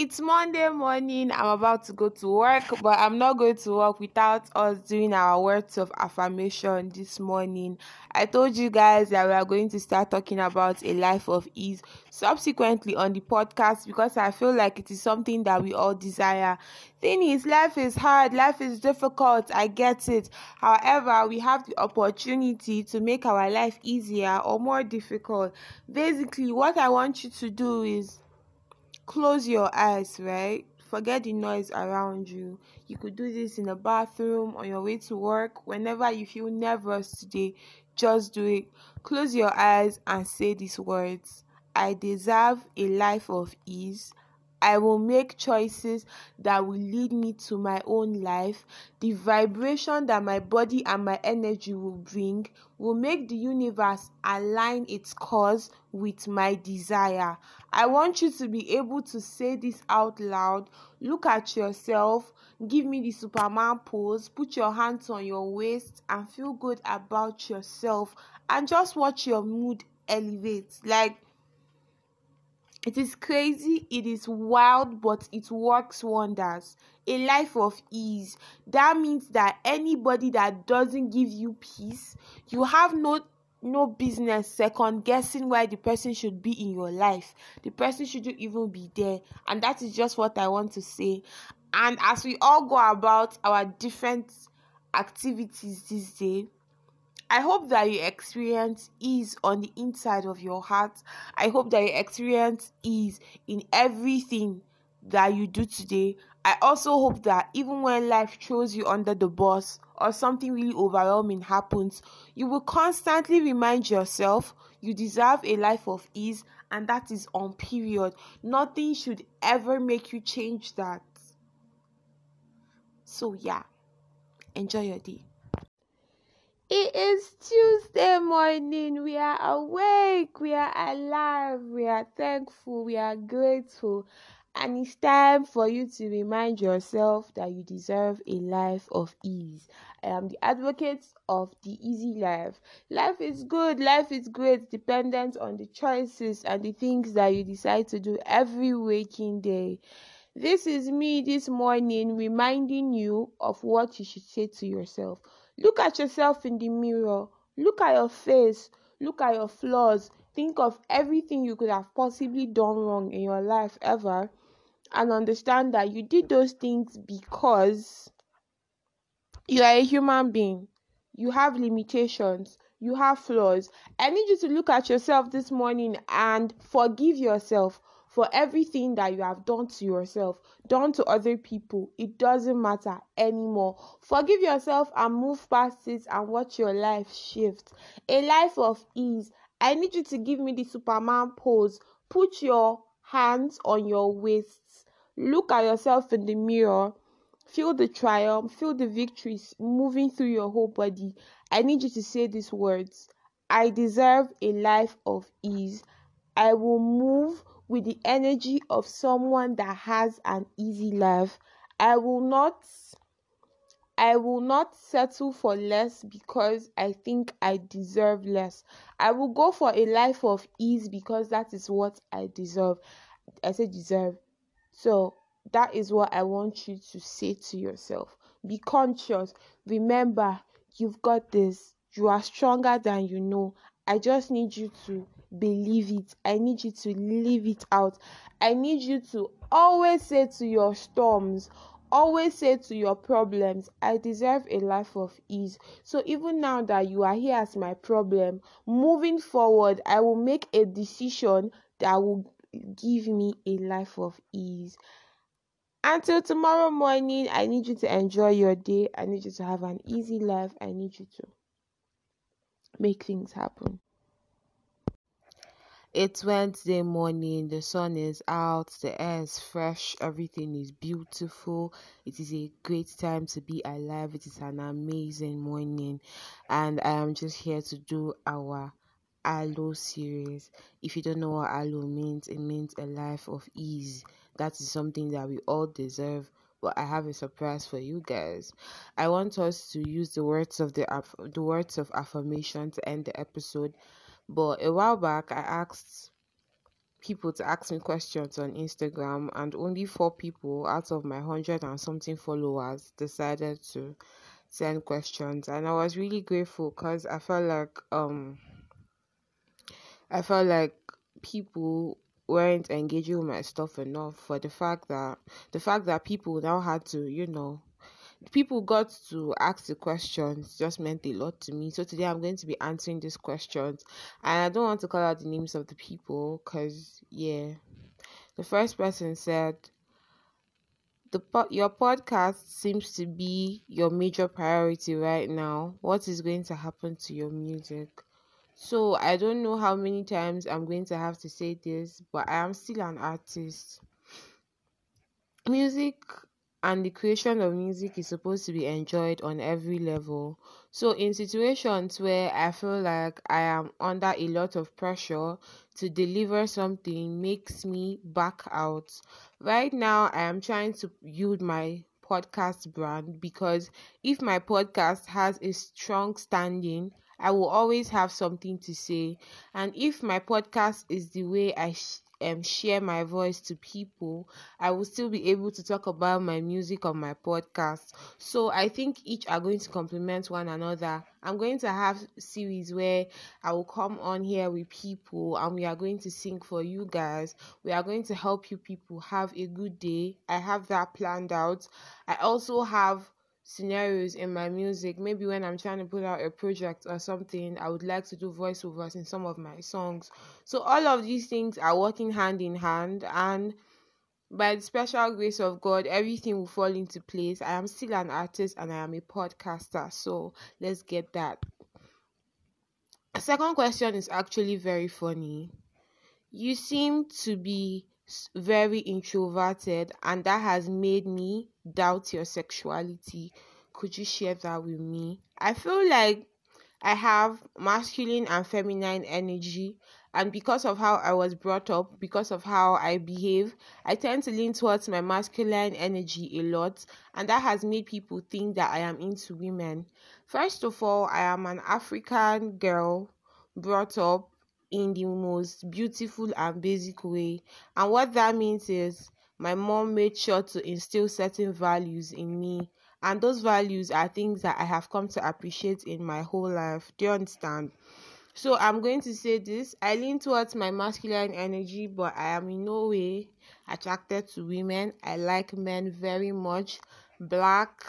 It's Monday morning. I'm about to go to work, but I'm not going to work without us doing our words of affirmation this morning. I told you guys that we are going to start talking about a life of ease subsequently on the podcast because I feel like it is something that we all desire. Thing is, life is hard, life is difficult. I get it. However, we have the opportunity to make our life easier or more difficult. Basically, what I want you to do is close your eyes, right? Forget the noise around you. You could do this in the bathroom, on your way to work, whenever you feel nervous today. Just do it. Close your eyes and say these words I deserve a life of ease. I will make choices that will lead me to my own life. The vibration that my body and my energy will bring will make the universe align its cause with my desire. I want you to be able to say this out loud. Look at yourself. Give me the Superman pose. Put your hands on your waist and feel good about yourself. And just watch your mood elevate. Like, it is crazy, it is wild, but it works wonders. A life of ease. That means that anybody that doesn't give you peace, you have no no business second guessing why the person should be in your life. The person shouldn't even be there. And that is just what I want to say. And as we all go about our different activities this day, I hope that you experience ease on the inside of your heart. I hope that you experience ease in everything that you do today. I also hope that even when life throws you under the bus or something really overwhelming happens, you will constantly remind yourself you deserve a life of ease and that is on period. Nothing should ever make you change that. So, yeah, enjoy your day. It is Tuesday morning. We are awake. We are alive. We are thankful. We are grateful. And it's time for you to remind yourself that you deserve a life of ease. I am the advocate of the easy life. Life is good. Life is great, dependent on the choices and the things that you decide to do every waking day. This is me this morning reminding you of what you should say to yourself. Look at yourself in the mirror. Look at your face. Look at your flaws. Think of everything you could have possibly done wrong in your life ever and understand that you did those things because you are a human being. You have limitations. You have flaws. I need you to look at yourself this morning and forgive yourself for everything that you have done to yourself, done to other people. It doesn't matter anymore. Forgive yourself and move past it and watch your life shift. A life of ease. I need you to give me the Superman pose. Put your hands on your waists. Look at yourself in the mirror. Feel the triumph, feel the victories moving through your whole body. I need you to say these words I deserve a life of ease. I will move with the energy of someone that has an easy life. I will not I will not settle for less because I think I deserve less. I will go for a life of ease because that is what I deserve. I say deserve. So that is what I want you to say to yourself. Be conscious. Remember, you've got this. You are stronger than you know. I just need you to believe it. I need you to live it out. I need you to always say to your storms, always say to your problems, I deserve a life of ease. So even now that you are here as my problem, moving forward, I will make a decision that will give me a life of ease. Until tomorrow morning, I need you to enjoy your day. I need you to have an easy life. I need you to make things happen. It's Wednesday morning, the sun is out, the air is fresh, everything is beautiful. It is a great time to be alive. It is an amazing morning, and I am just here to do our ALO series. If you don't know what ALO means, it means a life of ease. That is something that we all deserve. But I have a surprise for you guys. I want us to use the words of the the words of affirmation to end the episode but a while back, I asked people to ask me questions on Instagram, and only four people out of my hundred and something followers decided to send questions. And I was really grateful because I felt like um I felt like people weren't engaging with my stuff enough for the fact that the fact that people now had to, you know, people got to ask the questions just meant a lot to me. So today I'm going to be answering these questions, and I don't want to call out the names of the people because yeah, the first person said. The your podcast seems to be your major priority right now. What is going to happen to your music? So I don't know how many times I'm going to have to say this, but I am still an artist. Music and the creation of music is supposed to be enjoyed on every level. So, in situations where I feel like I am under a lot of pressure to deliver something, makes me back out. Right now, I am trying to build my podcast brand because if my podcast has a strong standing, I will always have something to say. And if my podcast is the way I sh- um, share my voice to people, I will still be able to talk about my music on my podcast. So I think each are going to complement one another. I'm going to have series where I will come on here with people and we are going to sing for you guys. We are going to help you people have a good day. I have that planned out. I also have scenarios in my music. Maybe when I'm trying to put out a project or something, I would like to do voiceovers in some of my songs. So all of these things are working hand in hand and by the special grace of God, everything will fall into place. I am still an artist and I am a podcaster. So let's get that. A second question is actually very funny. You seem to be very introverted and that has made me doubt your sexuality. Could you share that with me? I feel like I have masculine and feminine energy, and because of how I was brought up, because of how I behave, I tend to lean towards my masculine energy a lot, and that has made people think that I am into women. First of all, I am an African girl brought up in the most beautiful and basic way, and what that means is my mom made sure to instill certain values in me and those values are things that I have come to appreciate in my whole life. Do you understand? So I'm going to say this. I lean towards my masculine energy, but I am in no way attracted to women. I like men very much. Black,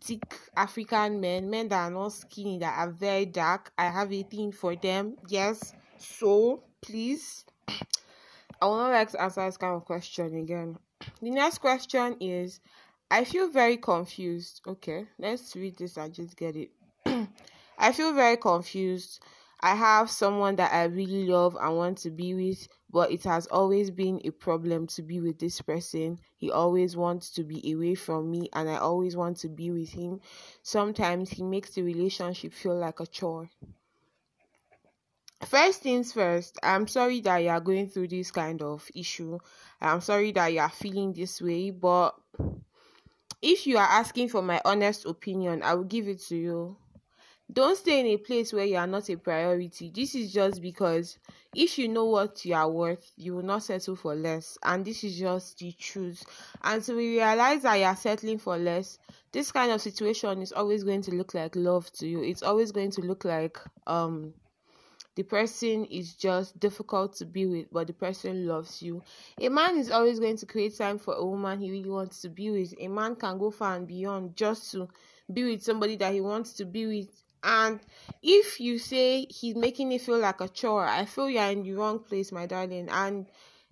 thick African men, men that are not skinny, that are very dark. I have a thing for them. Yes. So please I would not like to answer this kind of question again. The next question is I feel very confused. Okay, let's read this and just get it. I feel very confused. I have someone that I really love and want to be with, but it has always been a problem to be with this person. He always wants to be away from me, and I always want to be with him. Sometimes he makes the relationship feel like a chore. First things first, I'm sorry that you are going through this kind of issue. I'm sorry that you are feeling this way, but if you are asking for my honest opinion, I will give it to you. Don't stay in a place where you are not a priority. This is just because if you know what you are worth, you will not settle for less. And this is just the truth. Until we realize that you are settling for less, this kind of situation is always going to look like love to you. It's always going to look like um the person is just difficult to be with, but the person loves you. A man is always going to create time for a woman he really wants to be with. A man can go far and beyond just to be with somebody that he wants to be with. And if you say he's making it feel like a chore, I feel you're in the wrong place, my darling. And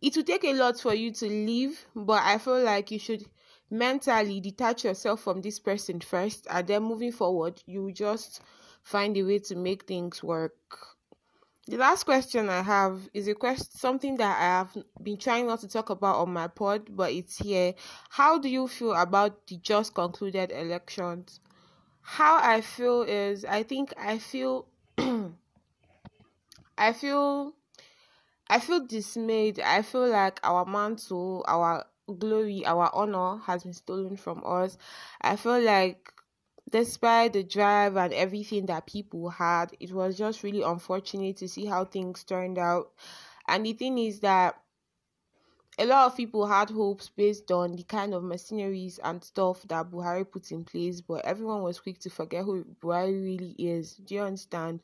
it will take a lot for you to leave, but I feel like you should mentally detach yourself from this person first, and then moving forward, you just find a way to make things work. The last question I have is a question something that I have been trying not to talk about on my pod, but it's here. How do you feel about the just concluded elections? How I feel is I think I feel I feel I feel dismayed. I feel like our mantle, our glory, our honor has been stolen from us. I feel like despite the drive and everything that people had, it was just really unfortunate to see how things turned out. And the thing is that a lot of people had hopes based on the kind of mercenaries and stuff that Buhari put in place, but everyone was quick to forget who Buhari really is. Do you understand?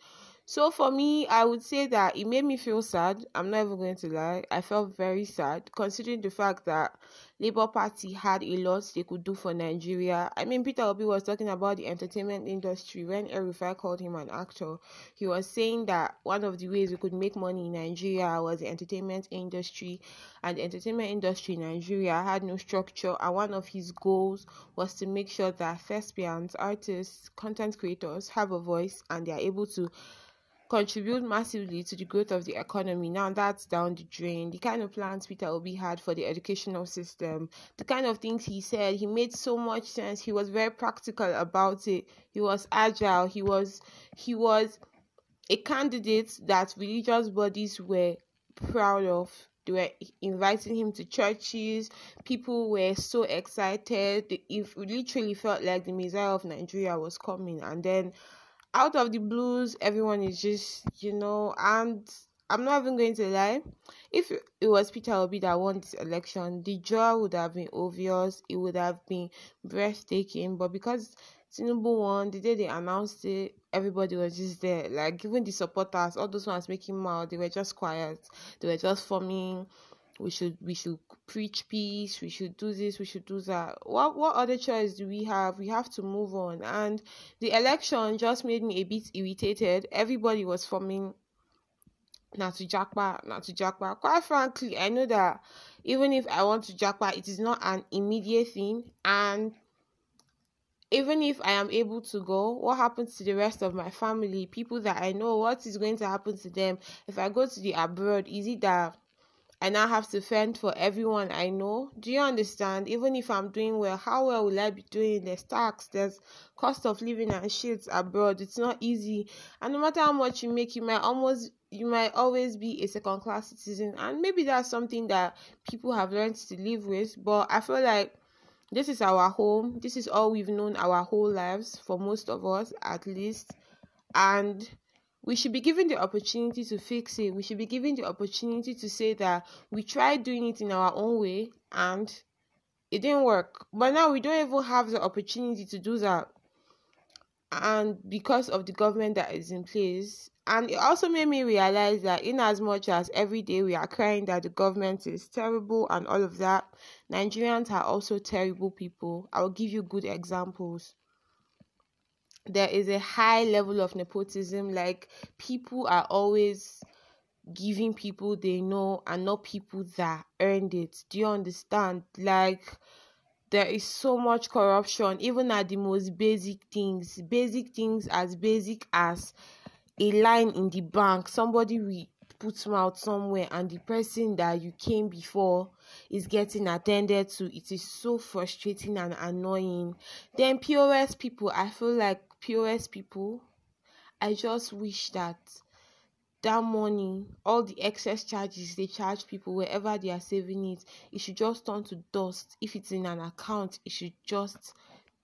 So for me, I would say that it made me feel sad. I'm not even going to lie. I felt very sad considering the fact that Labour Party had a lot they could do for Nigeria. I mean, Peter Obi was talking about the entertainment industry when El-Rufai called him an actor. He was saying that one of the ways we could make money in Nigeria was the entertainment industry, and the entertainment industry in Nigeria had no structure. And one of his goals was to make sure that thespians, artists, content creators have a voice and they are able to contribute massively to the growth of the economy. Now that's down the drain. The kind of plans Peter Obi had for the educational system, the kind of things he said, he made so much sense. He was very practical about it. He was agile. He was he was a candidate that religious bodies were proud of. They were inviting him to churches. People were so excited. It literally felt like the Messiah of Nigeria was coming. And then out of the blues, everyone is just, you know, and I'm not even going to lie. If it was Peter Obi that won this election, the draw would have been obvious. It would have been breathtaking. But because Tinubu won, the day they announced it, everybody was just there. Like even the supporters, all those ones making mouth, they were just quiet. They were just forming we should we should preach peace we should do this we should do that. What what other choice do we have? We have to move on. And the election just made me a bit irritated. Everybody was forming not to japa not to japa quite frankly i know that even if i want to japa it is not an immediate thing. And even if I am able to go, what happens to the rest of my family, people that I know, what is going to happen to them? If I go to the abroad? Is it that I now have to fend for everyone I know. Do you understand? Even if I'm doing well, how well will I be doing? There's tax, there's cost of living and shit abroad. It's not easy. And no matter how much you make, you might almost you might always be a second class citizen. And maybe that's something that people have learned to live with. But I feel like this is our home. This is all we've known our whole lives, for most of us at least. And we should be given the opportunity to fix it. We should be given the opportunity to say that we tried doing it in our own way and it didn't work. But now we don't even have the opportunity to do that. And because of the government that is in place, and it also made me realize that in as much as every day we are crying that the government is terrible and all of that, Nigerians are also terrible people. I will give you good examples there is a high level of nepotism like people are always giving people they know and not people that earned it. Do you understand? Like there is so much corruption even at the most basic things. Basic things as basic as a line in the bank. Somebody we put mouth somewhere and the person that you came before is getting attended to. It is so frustrating and annoying. Then pos people i feel like POS people, I just wish that that money, all the excess charges they charge people wherever they are saving it, it should just turn to dust. If it's in an account, it should just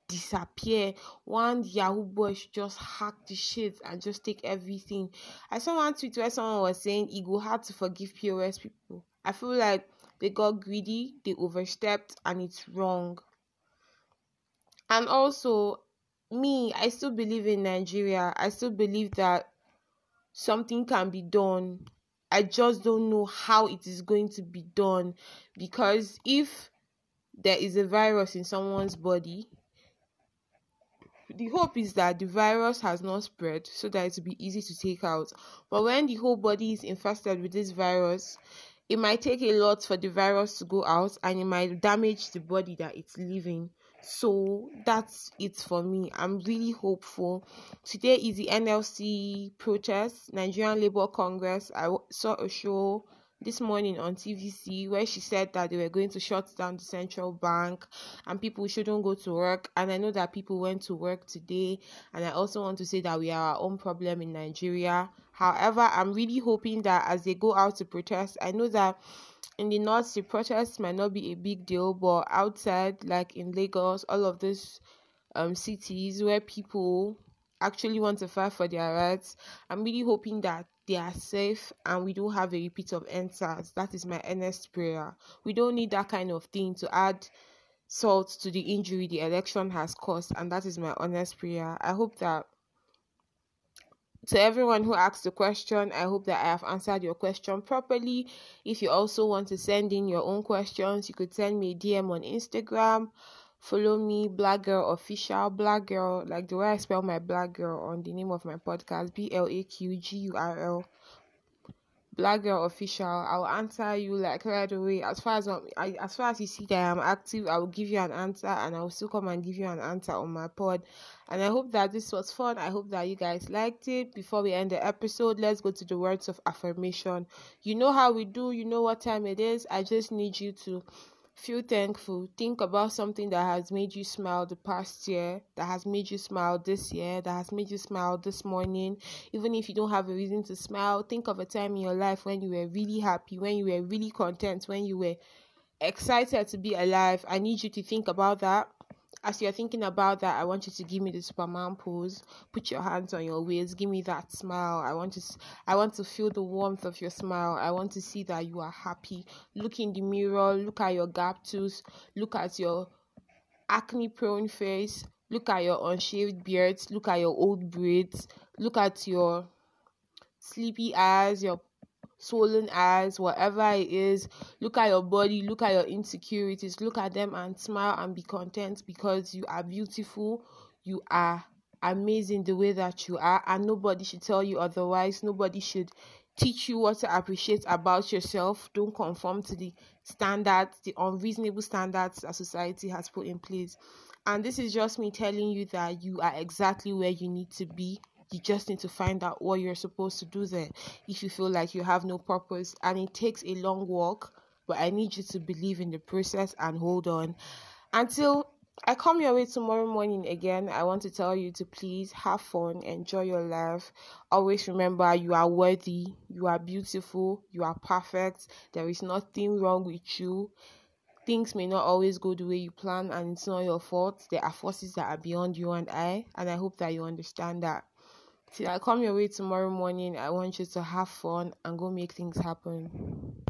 disappear. One Yahoo boy should just hack the shit and just take everything. I saw one tweet where someone was saying it go hard to forgive POS people. I feel like they got greedy, they overstepped, and it's wrong. And also, me, I still believe in Nigeria. I still believe that something can be done. I just don't know how it is going to be done because if there is a virus in someone's body, the hope is that the virus has not spread so that it will be easy to take out. But when the whole body is infested with this virus, it might take a lot for the virus to go out and it might damage the body that it's living so that's it for me. I'm really hopeful. Today is the nlc protest nigerian labour congress. I saw a show this morning on tvc where she said that they were going to shut down the central bank and people shouldn't go to work. And i know that people went to work today. And i also want to say that we are our own problem in nigeria. However i'm really hoping that as they go out to protest i know that in the north the protests might not be a big deal but outside like in lagos all of these um cities where people actually want to fight for their rights i'm really hoping that they are safe and we don't have a repeat of EndSARS. That is my earnest prayer. We don't need that kind of thing to add salt to the injury the election has caused, and that is my honest prayer. I hope that to everyone who asked the question, I hope that I have answered your question properly. If you also want to send in your own questions, you could send me a DM on Instagram. Follow me, Blaq Gurl Official, Blaq Gurl, like the way I spell my Blaq Gurl on the name of my podcast, B L A Q G U R L Blaq Gurl Official. I'll answer you like right away. As far as I, as far as you see that I'm active, I will give you an answer, and I will still come and give you an answer on my pod. And I hope that this was fun. I hope that you guys liked it. Before we end the episode, let's go to the words of affirmation. You know how we do. You know what time it is. I just need you to Feel thankful. Think about something that has made you smile the past year, that has made you smile this year, that has made you smile this morning. Even if you don't have a reason to smile, think of a time in your life when you were really happy, when you were really content, when you were excited to be alive. I need you to think about that as you're thinking about that, I want you to give me the Superman pose. Put your hands on your waist. Give me that smile. I want to, I want to feel the warmth of your smile. I want to see that you are happy. Look in the mirror. Look at your gap tooth. Look at your acne-prone face. Look at your unshaved beards. Look at your old braids. Look at your sleepy eyes. Your swollen eyes, whatever it is, look at your body, look at your insecurities, look at them and smile and be content because you are beautiful, you are amazing the way that you are, and nobody should tell you otherwise. Nobody should teach you what to appreciate about yourself. Don't conform to the standards, the unreasonable standards that society has put in place. And this is just me telling you that you are exactly where you need to be you just need to find out what you're supposed to do there if you feel like you have no purpose and it takes a long walk but i need you to believe in the process and hold on until I come your way tomorrow morning again. I want to tell you to please have fun, enjoy your life. Always remember you are worthy, you are beautiful, you are perfect. There is nothing wrong with you. Things may not always go the way you plan, and it's not your fault. There are forces that are beyond you and I, and I hope that you understand that. Till I come your way tomorrow morning, I want you to have fun and go make things happen.